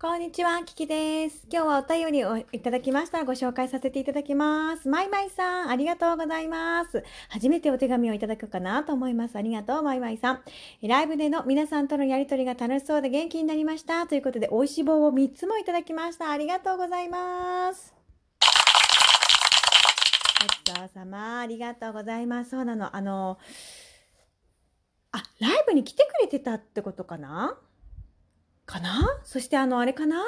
こんにちは、キキです。今日はお便りをいただきましたらご紹介させていただきます。マイマイさん、ありがとうございます。初めてお手紙をいただくかなと思います。ありがとう、マイマイさん。ライブでの皆さんとのやりとりが楽しそうで元気になりました。ということで、美味しい棒を3つもいただきました。ありがとうございます。ごちそうさま、ありがとうございます。そうなの、あの、あ、ライブに来てくれてたってことかな？かな？そしてあの、あれかな？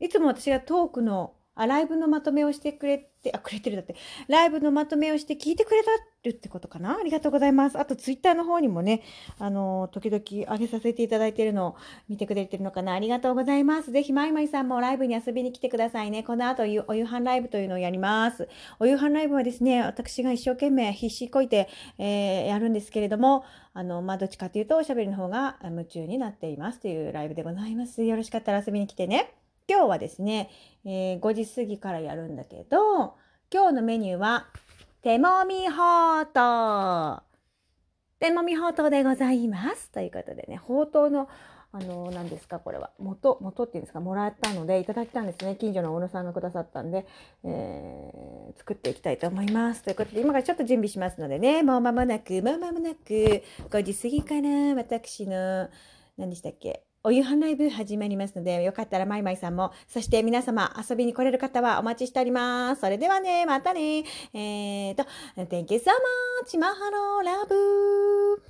いつも私がトークの、あ、ライブのまとめをしてくれて、あ、くれてるだって、ライブのまとめをして聞いてくれたってことかな？ありがとうございます。あと、ツイッターの方にもね、あの、時々上げさせていただいてるのを見てくれてるのかな？ありがとうございます。ぜひ、まいまいさんもライブに遊びに来てくださいね。この後、お夕飯ライブというのをやります。お夕飯ライブはですね、私が一生懸命必死こいて、えー、やるんですけれども、あの、まあ、どっちかというと、おしゃべりの方が夢中になっていますというライブでございます。よろしかったら遊びに来てね。今日はですね、えー、5時過ぎからやるんだけど、今日のメニューは、手もみほうとう。手もみほうとうでございます。ということでね、ほうとうの、あの、何ですか、これは。元、元っていうんですか、もらったので、いただいたんですね。近所の小野さんがくださったんで、えー、作っていきたいと思います。ということで、今からちょっと準備しますのでね、もう間もなく、もう間もなく、5時過ぎから私の、何でしたっけ、お夕飯ライブ始まりますので、よかったらマイマイさんも、そして皆様遊びに来れる方はお待ちしております。それではね、またね。えーと、Thank you so much! マハローラブ